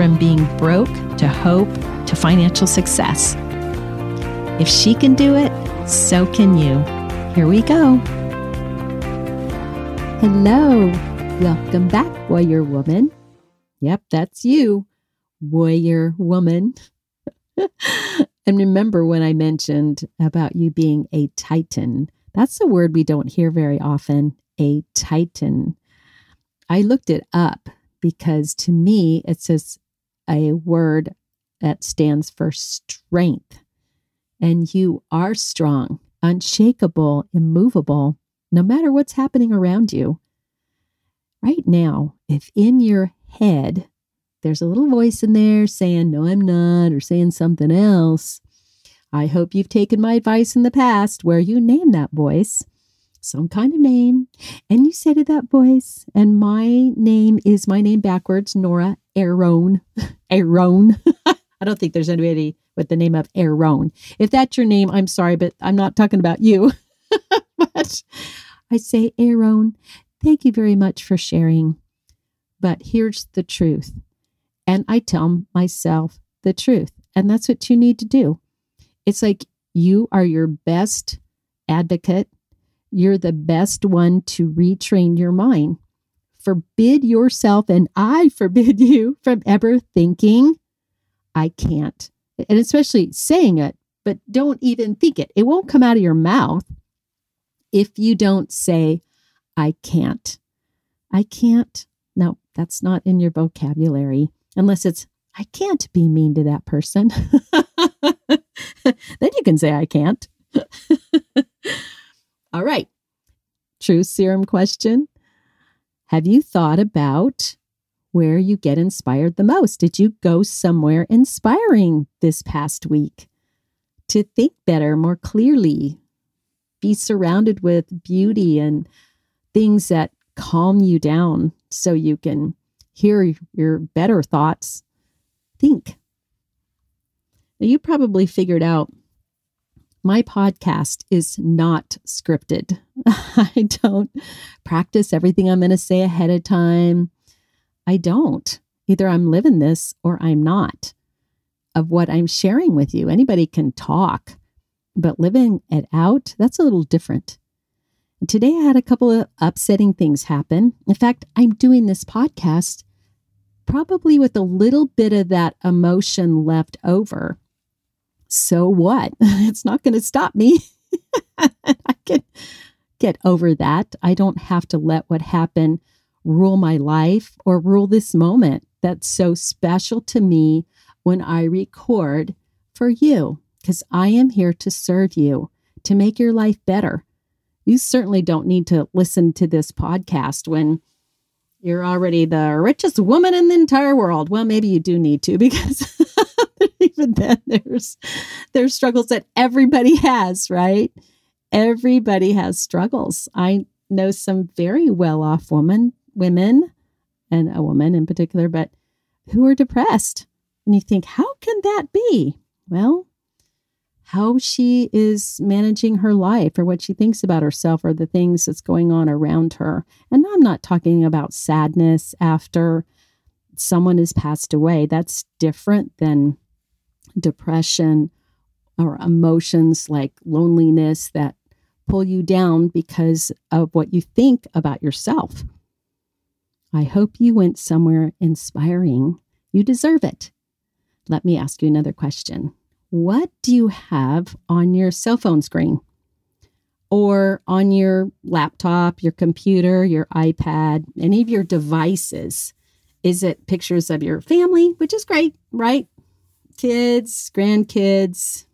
from being broke to hope to financial success. If she can do it, so can you. Here we go. Hello. Welcome back, Warrior Woman. Yep, that's you, Warrior Woman. and remember when I mentioned about you being a Titan. That's a word we don't hear very often, a Titan. I looked it up because to me, it says a word that stands for strength. And you are strong, unshakable, immovable, no matter what's happening around you. Right now, if in your head there's a little voice in there saying, No, I'm not, or saying something else, I hope you've taken my advice in the past where you name that voice some kind of name and you say to that voice and my name is my name backwards nora aaron aaron i don't think there's anybody with the name of aaron if that's your name i'm sorry but i'm not talking about you. But i say aaron thank you very much for sharing. But here's the truth and i tell myself the truth and that's what you need to do. It's like you are your best advocate. You're the best one to retrain your mind. Forbid yourself, and I forbid you from ever thinking, I can't. And especially saying it, but don't even think it. It won't come out of your mouth if you don't say, I can't. I can't. No, that's not in your vocabulary unless it's, I can't be mean to that person. then you can say, I can't. All right. True serum question. Have you thought about where you get inspired the most? Did you go somewhere inspiring this past week? To think better, more clearly, be surrounded with beauty and things that calm you down so you can hear your better thoughts. Think. Now, you probably figured out my podcast is not scripted. I don't practice everything I'm going to say ahead of time. I don't. Either I'm living this or I'm not of what I'm sharing with you. Anybody can talk, but living it out, that's a little different. Today I had a couple of upsetting things happen. In fact, I'm doing this podcast probably with a little bit of that emotion left over so what? It's not going to stop me. I can get over that. I don't have to let what happened rule my life or rule this moment that's so special to me when I record for you, because I am here to serve you, to make your life better. You certainly don't need to listen to this podcast when you're already the richest woman in the entire world. Well, maybe you do need to because even then there's there's struggles that everybody has, right? Everybody has struggles. I know some very well-off women, women, and a woman in particular, but who are depressed. And you think, how can that be? Well, how she is managing her life or what she thinks about herself or the things that's going on around her. And I'm not talking about sadness after someone has passed away. That's different than depression or emotions like loneliness that pull you down because of what you think about yourself. I hope you went somewhere inspiring. You deserve it. Let me ask you another question. What do you have on your cell phone screen? Or on your laptop, your computer, your iPad, any of your devices? Is it pictures of your family, which is great, right? Kids, grandkids.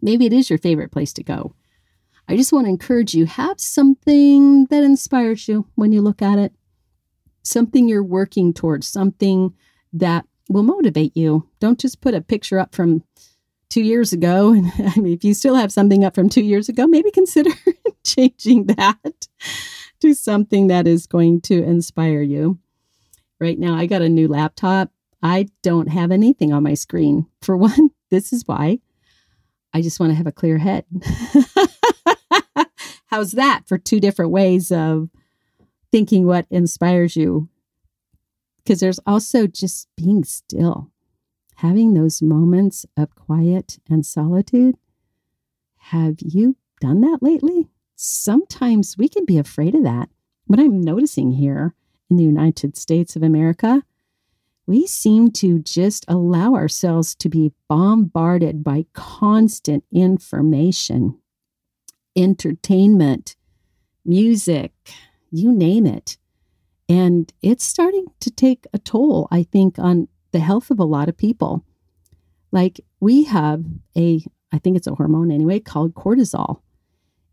Maybe it is your favorite place to go. I just want to encourage you have something that inspires you when you look at it, something you're working towards, something that will motivate you. Don't just put a picture up from two years ago. And I mean, if you still have something up from two years ago, maybe consider changing that to something that is going to inspire you. Right now, I got a new laptop. I don't have anything on my screen. For one, this is why I just want to have a clear head. How's that for two different ways of thinking what inspires you? Because there's also just being still, having those moments of quiet and solitude. Have you done that lately? Sometimes we can be afraid of that. What I'm noticing here in the United States of America, we seem to just allow ourselves to be bombarded by constant information, entertainment, music, you name it. And it's starting to take a toll, I think, on the health of a lot of people. Like we have a, I think it's a hormone anyway, called cortisol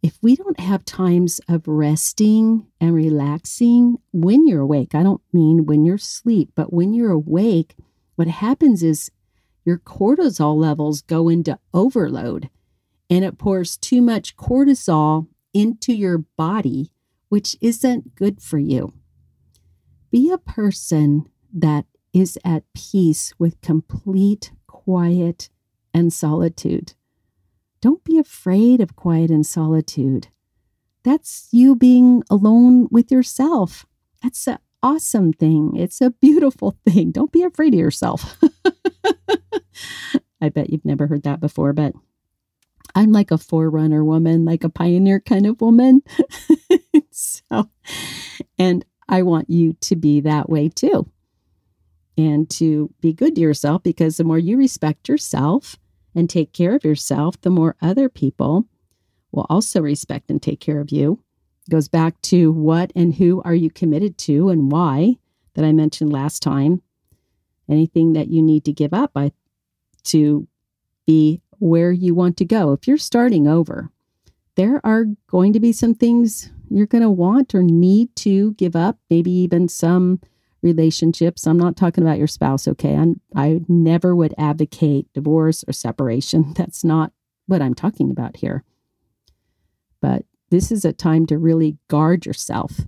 if we don't have times of resting and relaxing when you're awake, I don't mean when you're asleep, but when you're awake, what happens is your cortisol levels go into overload and it pours too much cortisol into your body, which isn't good for you. Be a person that is at peace with complete quiet and solitude. Don't be afraid of quiet and solitude. That's you being alone with yourself. That's an awesome thing. It's a beautiful thing. Don't be afraid of yourself. I bet you've never heard that before, but I'm like a forerunner woman, like a pioneer kind of woman. so, and I want you to be that way too. And to be good to yourself because the more you respect yourself, and take care of yourself, the more other people will also respect and take care of you. It goes back to what and who are you committed to and why that I mentioned last time. Anything that you need to give up by, to be where you want to go. If you're starting over, there are going to be some things you're going to want or need to give up, maybe even some relationships. I'm not talking about your spouse, okay? I'm, I never would advocate divorce or separation. That's not what I'm talking about here. But this is a time to really guard yourself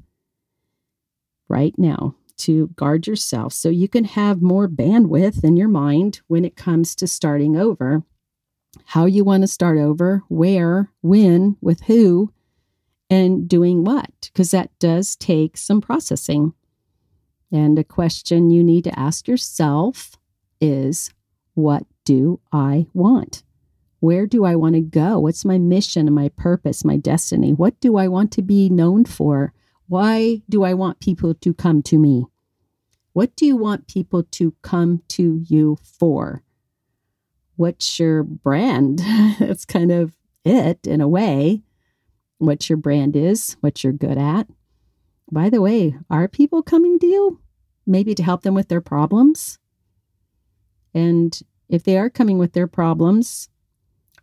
right now, to guard yourself so you can have more bandwidth in your mind when it comes to starting over. How you want to start over, where, when, with who, and doing what, because that does take some processing. And a question you need to ask yourself is what do I want? Where do I want to go? What's my mission and my purpose, my destiny? What do I want to be known for? Why do I want people to come to me? What do you want people to come to you for? What's your brand? That's kind of it in a way. What your brand is, what you're good at. By the way, are people coming to you? Maybe to help them with their problems? And if they are coming with their problems,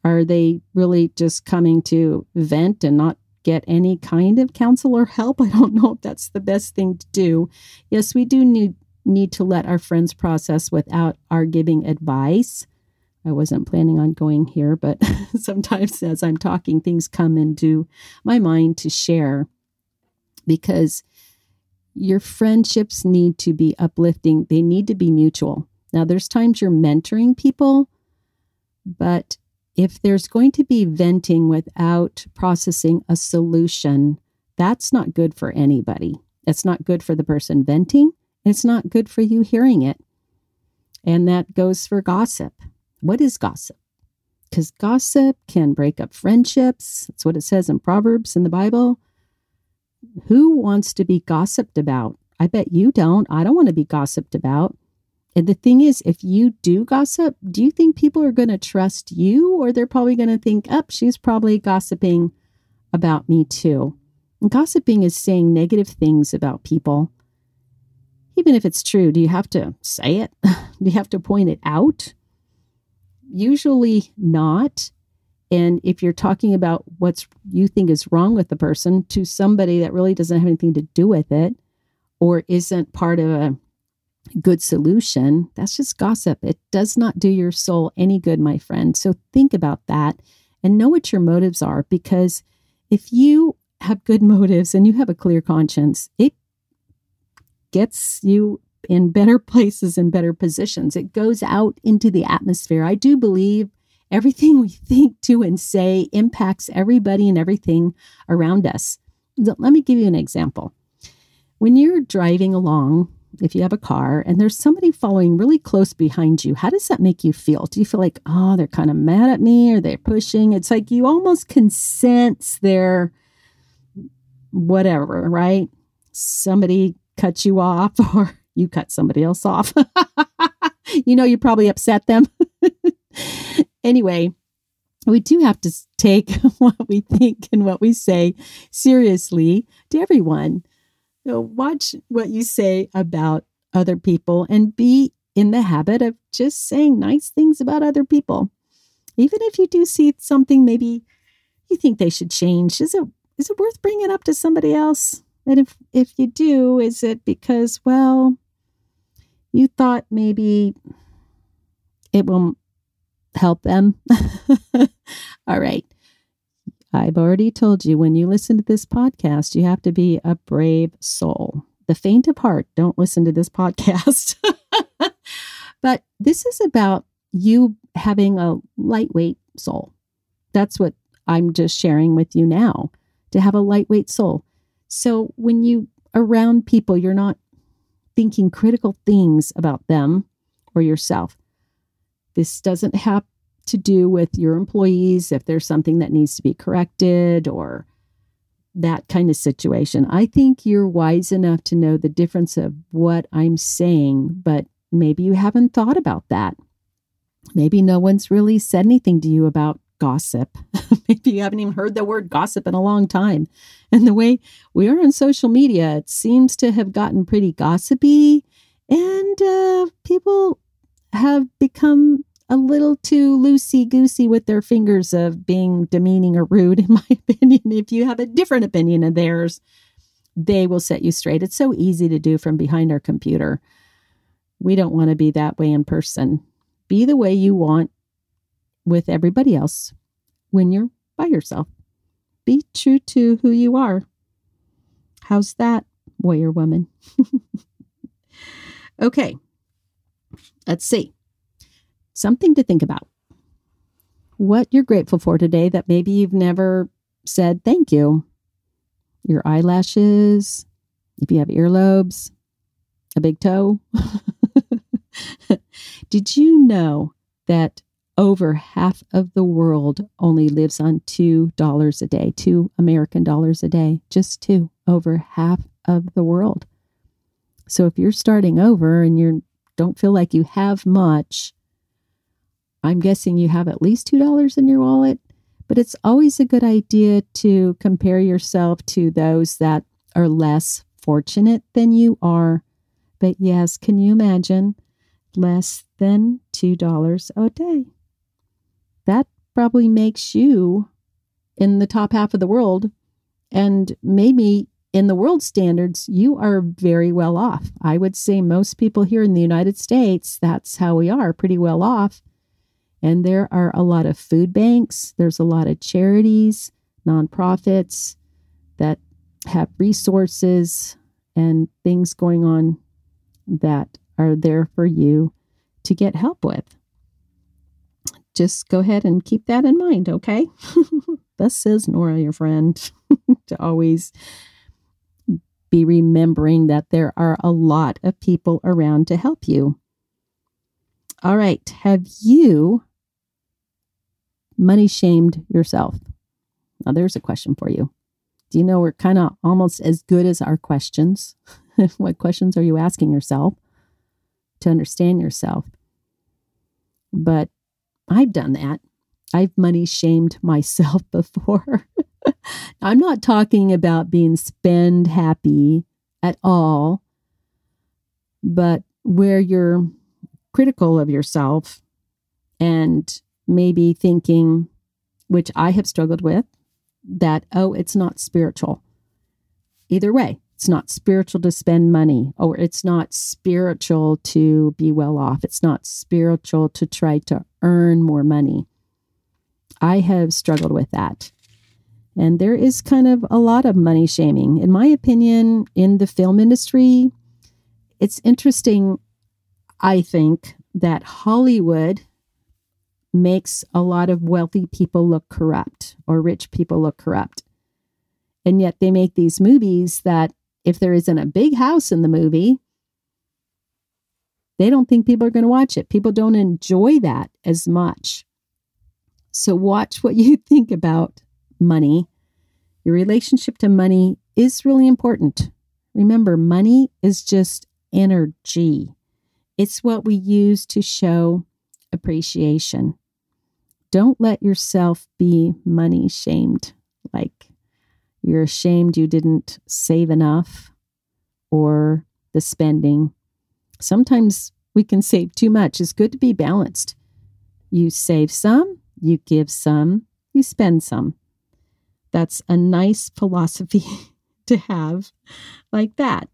are they really just coming to vent and not get any kind of counsel or help? I don't know if that's the best thing to do. Yes, we do need need to let our friends process without our giving advice. I wasn't planning on going here, but sometimes as I'm talking, things come into my mind to share because your friendships need to be uplifting, they need to be mutual. Now, there's times you're mentoring people, but if there's going to be venting without processing a solution, that's not good for anybody. It's not good for the person venting. It's not good for you hearing it. And that goes for gossip. What is gossip? Because gossip can break up friendships. That's what it says in Proverbs in the Bible. Who wants to be gossiped about? I bet you don't. I don't want to be gossiped about. And the thing is, if you do gossip, do you think people are going to trust you or they're probably going to think, up, oh, she's probably gossiping about me too? And gossiping is saying negative things about people. Even if it's true, do you have to say it? do you have to point it out? Usually not. And if you're talking about what's you think is wrong with the person to somebody that really doesn't have anything to do with it or isn't part of a good solution, that's just gossip. It does not do your soul any good, my friend. So think about that and know what your motives are because if you have good motives and you have a clear conscience, it gets you in better places and better positions. It goes out into the atmosphere. I do believe everything we think, do, and say impacts everybody and everything around us. Let me give you an example. When you're driving along, if you have a car and there's somebody following really close behind you, how does that make you feel? Do you feel like, oh, they're kind of mad at me or they're pushing? It's like you almost can sense their whatever, right? Somebody cuts you off or you cut somebody else off. you know, you probably upset them. anyway, we do have to take what we think and what we say seriously to everyone. So watch what you say about other people and be in the habit of just saying nice things about other people. Even if you do see something maybe you think they should change, is it is it worth bringing up to somebody else? And if if you do, is it because well, you thought maybe it will help them. All right. I've already told you when you listen to this podcast, you have to be a brave soul. The faint of heart, don't listen to this podcast. but this is about you having a lightweight soul. That's what I'm just sharing with you now to have a lightweight soul. So when you around people, you're not thinking critical things about them or yourself. This doesn't have to do with your employees if there's something that needs to be corrected or that kind of situation. I think you're wise enough to know the difference of what I'm saying, but maybe you haven't thought about that. Maybe no one's really said anything to you about gossip. maybe you haven't even heard the word gossip in a long time. And the way we are on social media, it seems to have gotten pretty gossipy, and uh, people have become a little too loosey goosey with their fingers of being demeaning or rude, in my opinion. If you have a different opinion of theirs, they will set you straight. It's so easy to do from behind our computer. We don't want to be that way in person. Be the way you want with everybody else when you're by yourself. Be true to who you are. How's that, warrior woman? okay, let's see. Something to think about. What you're grateful for today that maybe you've never said thank you. Your eyelashes, if you have earlobes, a big toe. Did you know that over half of the world only lives on $2 a day, two American dollars a day, just two, over half of the world. So if you're starting over and you don't feel like you have much, I'm guessing you have at least $2 in your wallet, but it's always a good idea to compare yourself to those that are less fortunate than you are. But yes, can you imagine less than $2 a day? that probably makes you in the top half of the world. And maybe in the world standards, you are very well off. I would say most people here in the United States, that's how we are, pretty well off. And there are a lot of food banks, there's a lot of charities, nonprofits that have resources and things going on that are there for you to get help with just go ahead and keep that in mind, okay? this is Nora, your friend, to always be remembering that there are a lot of people around to help you. All right. Have you money shamed yourself? Now, there's a question for you. Do you know we're kind of almost as good as our questions? what questions are you asking yourself to understand yourself? But I've done that. I've money shamed myself before. I'm not talking about being spend happy at all, but where you're critical of yourself and maybe thinking, which I have struggled with, that, oh, it's not spiritual. Either way, It's not spiritual to spend money, or it's not spiritual to be well off. It's not spiritual to try to earn more money. I have struggled with that. And there is kind of a lot of money shaming. In my opinion, in the film industry, it's interesting, I think, that Hollywood makes a lot of wealthy people look corrupt or rich people look corrupt. And yet they make these movies that if there isn't a big house in the movie, they don't think people are going to watch it. People don't enjoy that as much. So watch what you think about money. Your relationship to money is really important. Remember, money is just energy, it's what we use to show appreciation. Don't let yourself be money shamed, like you're ashamed you didn't save enough or the spending. Sometimes we can save too much. It's good to be balanced. You save some, you give some, you spend some. That's a nice philosophy to have like that.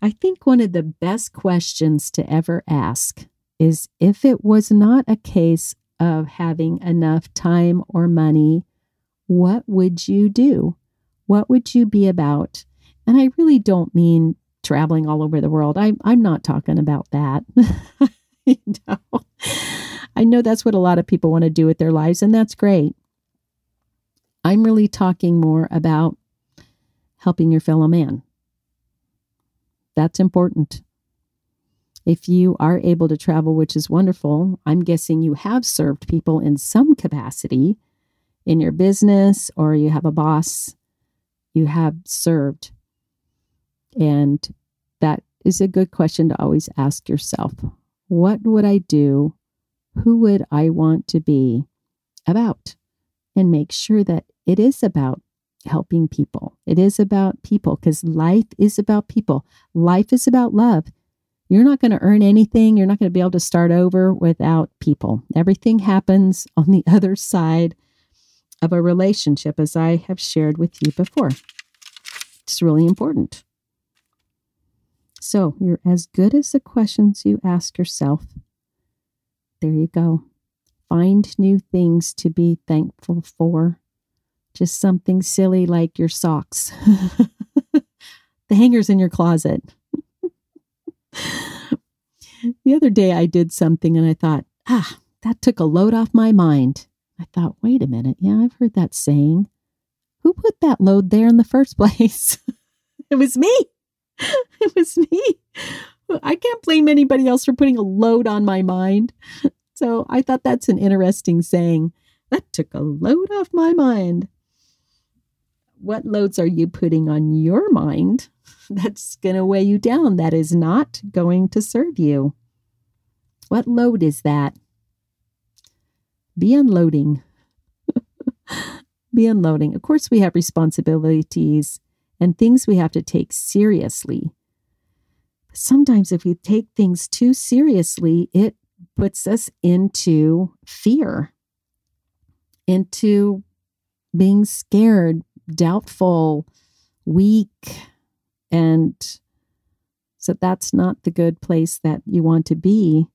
I think one of the best questions to ever ask is if it was not a case of having enough time or money, what would you do? What would you be about? And I really don't mean traveling all over the world. I, I'm not talking about that. you know? I know that's what a lot of people want to do with their lives, and that's great. I'm really talking more about helping your fellow man. That's important. If you are able to travel, which is wonderful, I'm guessing you have served people in some capacity in your business or you have a boss you have served. And that is a good question to always ask yourself. What would I do who would I want to be about? And make sure that it is about helping people. It is about people because life is about people. Life is about love. You're not going to earn anything. You're not going to be able to start over without people. Everything happens on the other side of a relationship, as I have shared with you before. It's really important. So, you're as good as the questions you ask yourself there you go. Find new things to be thankful for. Just something silly like your socks, the hangers in your closet. the other day, I did something and I thought, ah, that took a load off my mind. I thought, wait a minute. Yeah, I've heard that saying. Who put that load there in the first place? it was me. It was me. I can't blame anybody else for putting a load on my mind. So I thought that's an interesting saying. That took a load off my mind. What loads are you putting on your mind that's going to weigh you down, that is not going to serve you? What load is that? Be unloading. Be unloading. Of course, we have responsibilities and things we have to take seriously sometimes if we take things too seriously, it puts us into fear, into being scared, doubtful, weak. And so that's not the good place that you want to be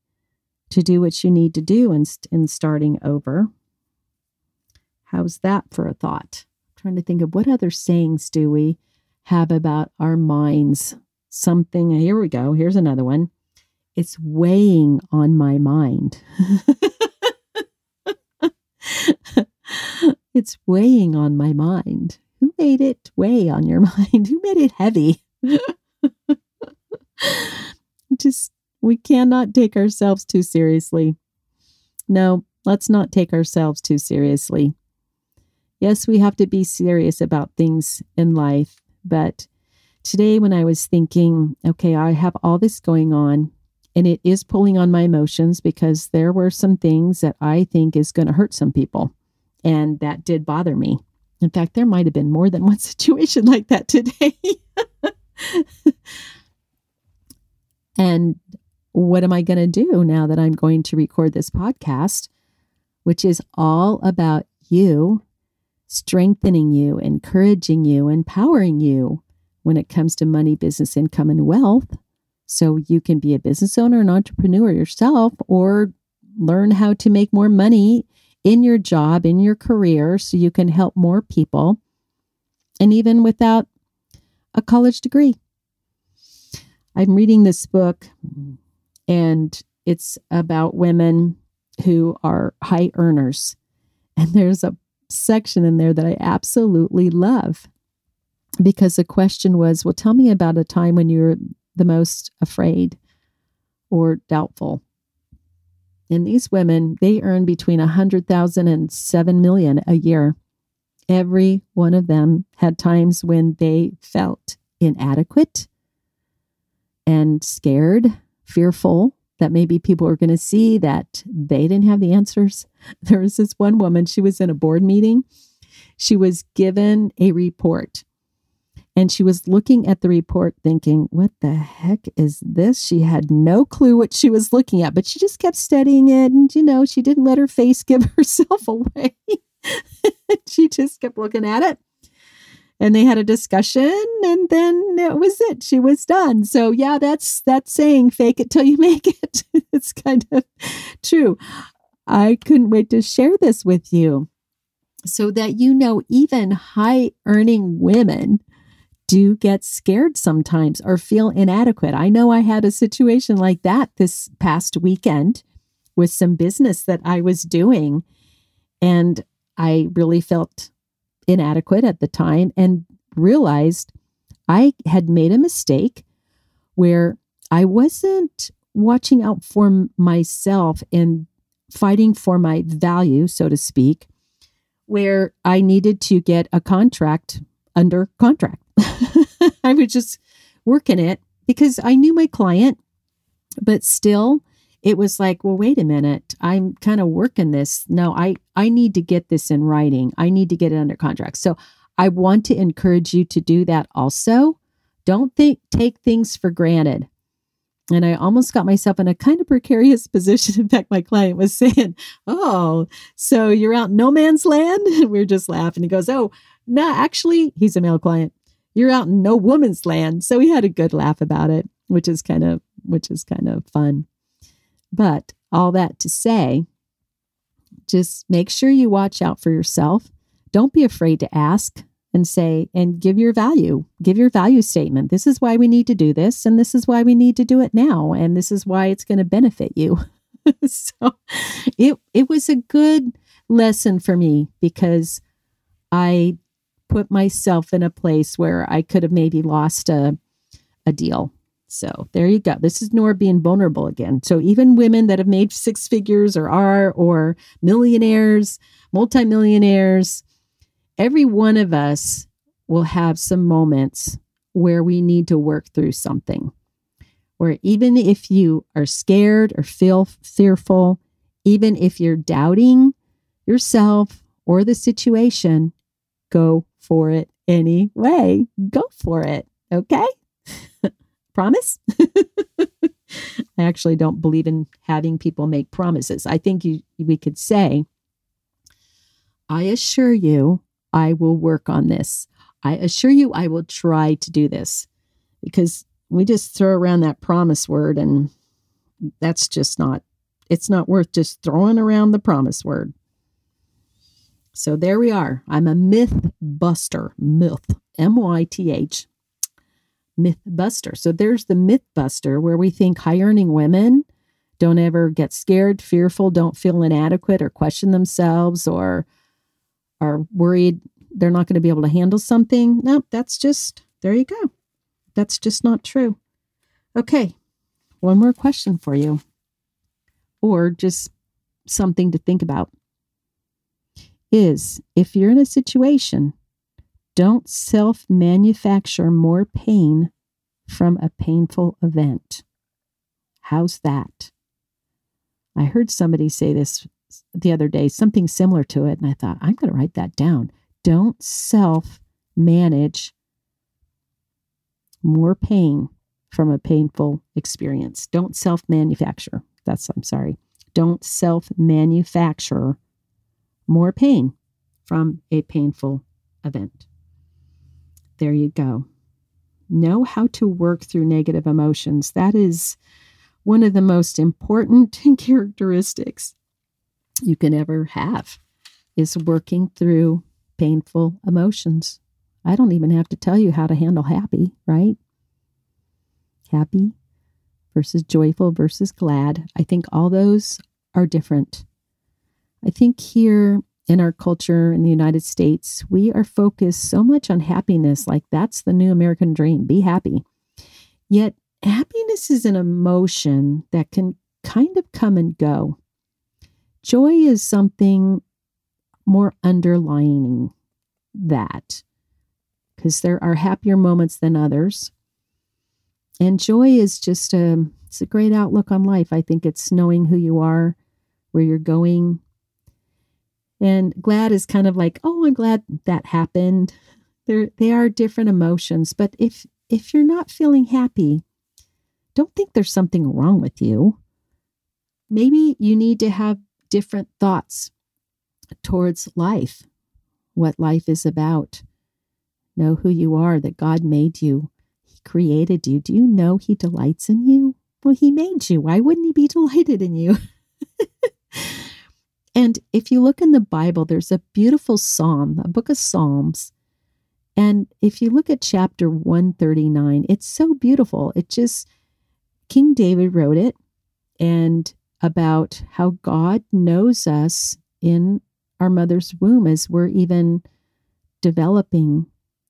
to do what you need to do in, in starting over. How's that for a thought? I'm trying to think of what other sayings do we have about our minds something. Uh, here we go. Here's another one. It's weighing on my mind. it's weighing on my mind. Who made it weigh on your mind? Who made it heavy? Just, we cannot take ourselves too seriously. No, let's not take ourselves too seriously. Yes, we have to be serious about things in life, but today when I was thinking, okay, I have all this going on and it is pulling on my emotions because there were some things that I think is going to hurt some people. And that did bother me. In fact, there might have been more than one situation like that today. and what am I going to do now that I'm going to record this podcast, which is all about you, strengthening you, encouraging you, empowering you, when it comes to money, business, income, and wealth. So you can be a business owner, an entrepreneur yourself, or learn how to make more money in your job, in your career, so you can help more people, and even without a college degree. I'm reading this book, and it's about women who are high earners. And there's a section in there that I absolutely love because the question was, well, tell me about a time when you're the most afraid or doubtful. And these women, they earn between a hundred thousand and seven million a year. Every one of them had times when they felt inadequate and scared, fearful that maybe people were going to see that they didn't have the answers. There was this one woman, she was in a board meeting. She was given a report and she was looking at the report thinking, what the heck is this? She had no clue what she was looking at, but she just kept studying it. And, you know, she didn't let her face give herself away. she just kept looking at it. And they had a discussion and then that was it. She was done. So yeah, that's that's saying fake it till you make it. it's kind of true. I couldn't wait to share this with you so that you know even high earning women do get scared sometimes or feel inadequate. I know I had a situation like that this past weekend with some business that I was doing, and I really felt inadequate at the time and realized I had made a mistake where I wasn't watching out for myself and fighting for my value, so to speak, where I needed to get a contract under contract. I would just work in it because I knew my client, but still it was like, well, wait a minute. I'm kind of working this. No, I, I need to get this in writing. I need to get it under contract. So I want to encourage you to do that also. Don't think take things for granted. And I almost got myself in a kind of precarious position. In fact, my client was saying, Oh, so you're out no man's land? And we are just laughing. He goes, Oh, no, actually, he's a male client. You're out in no woman's land. So we had a good laugh about it, which is kind of which is kind of fun. But all that to say, just make sure you watch out for yourself. Don't be afraid to ask and say and give your value. Give your value statement. This is why we need to do this and this is why we need to do it now and this is why it's going to benefit you. so it it was a good lesson for me because I put myself in a place where I could have maybe lost a, a deal. So there you go. This is Nora being vulnerable again. So even women that have made six figures or are, or millionaires, multimillionaires, every one of us will have some moments where we need to work through something. Where even if you are scared or feel fearful, even if you're doubting yourself or the situation, go for it anyway. Go for it. Okay. Promise? I actually don't believe in having people make promises. I think you, we could say, I assure you, I will work on this. I assure you, I will try to do this because we just throw around that promise word and that's just not, it's not worth just throwing around the promise word. So there we are. I'm a myth buster. Myth, M Y T H. Myth buster. So there's the myth buster where we think high earning women don't ever get scared, fearful, don't feel inadequate or question themselves or are worried they're not going to be able to handle something. Nope, that's just, there you go. That's just not true. Okay, one more question for you, or just something to think about is if you're in a situation, don't self manufacture more pain from a painful event. How's that? I heard somebody say this the other day, something similar to it, and I thought, I'm going to write that down. Don't self manage more pain from a painful experience. Don't self manufacture. That's, I'm sorry. Don't self manufacture more pain from a painful event. There you go. know how to work through negative emotions. That is one of the most important characteristics you can ever have is working through painful emotions. I don't even have to tell you how to handle happy, right? Happy versus joyful versus glad. I think all those are different. I think here in our culture in the United States, we are focused so much on happiness, like that's the new American dream be happy. Yet, happiness is an emotion that can kind of come and go. Joy is something more underlining that because there are happier moments than others. And joy is just a it's a great outlook on life. I think it's knowing who you are, where you're going, and glad is kind of like, oh, I'm glad that happened. They're, they are different emotions. But if if you're not feeling happy, don't think there's something wrong with you. Maybe you need to have different thoughts towards life, what life is about. Know who you are, that God made you. He created you. Do you know He delights in you? Well, He made you. Why wouldn't He be delighted in you? And if you look in the Bible, there's a beautiful psalm, a book of Psalms. And if you look at chapter 139, it's so beautiful. It just, King David wrote it and about how God knows us in our mother's womb as we're even developing.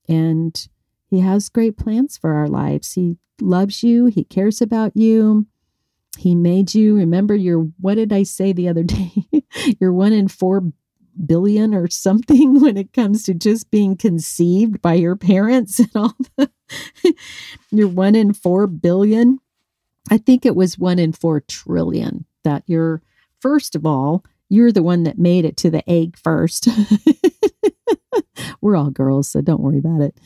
And He has great plans for our lives. He loves you, He cares about you. He made you. Remember, you're, what did I say the other day? you're one in four billion or something when it comes to just being conceived by your parents and all the, you're one in four billion. I think it was one in four trillion that you're, first of all, you're the one that made it to the egg first. We're all girls, so don't worry about it.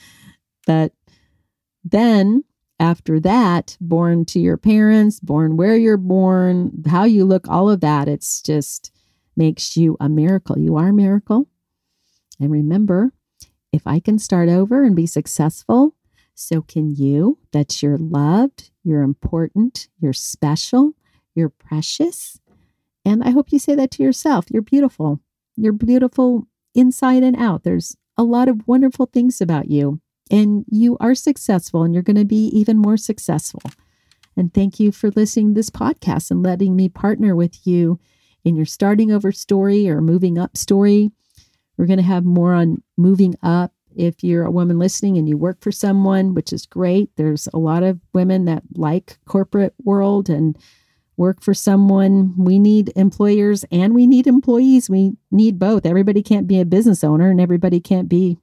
But then after that, born to your parents, born where you're born, how you look, all of that, it's just makes you a miracle. You are a miracle. And remember, if I can start over and be successful, so can you. That you're loved, you're important, you're special, you're precious. And I hope you say that to yourself. You're beautiful. You're beautiful inside and out. There's a lot of wonderful things about you and you are successful and you're going to be even more successful. And thank you for listening to this podcast and letting me partner with you in your starting over story or moving up story. We're going to have more on moving up if you're a woman listening and you work for someone, which is great. There's a lot of women that like corporate world and work for someone. We need employers and we need employees. We need both. Everybody can't be a business owner and everybody can't be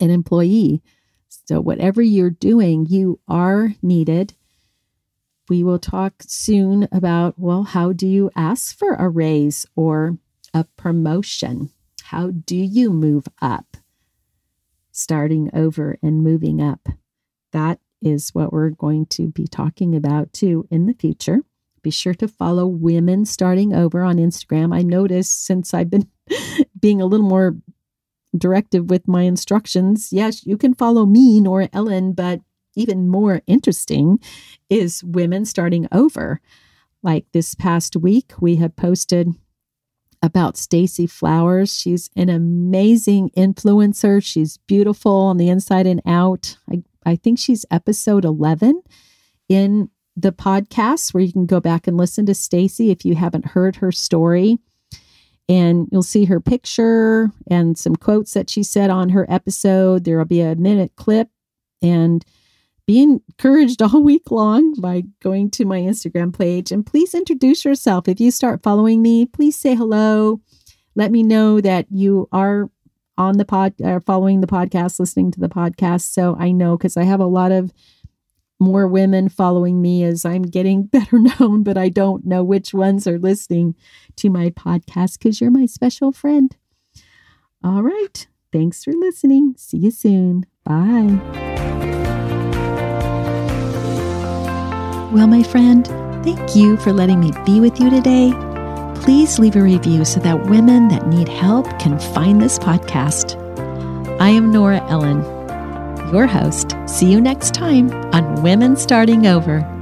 an employee. So, whatever you're doing, you are needed. We will talk soon about, well, how do you ask for a raise or a promotion? How do you move up? Starting over and moving up. That is what we're going to be talking about too in the future. Be sure to follow Women Starting Over on Instagram. I noticed since I've been being a little more directive with my instructions. Yes, you can follow me, Nora Ellen, but even more interesting is women starting over. Like this past week, we have posted about Stacy Flowers. She's an amazing influencer. She's beautiful on the inside and out. I, I think she's episode 11 in the podcast where you can go back and listen to Stacy if you haven't heard her story and you'll see her picture and some quotes that she said on her episode. There will be a minute clip and be encouraged all week long by going to my Instagram page. And please introduce yourself. If you start following me, please say hello. Let me know that you are on the pod, or following the podcast, listening to the podcast. So I know because I have a lot of more women following me as I'm getting better known, but I don't know which ones are listening to my podcast because you're my special friend. All right. Thanks for listening. See you soon. Bye. Well, my friend, thank you for letting me be with you today. Please leave a review so that women that need help can find this podcast. I am Nora Ellen your host. See you next time on Women Starting Over.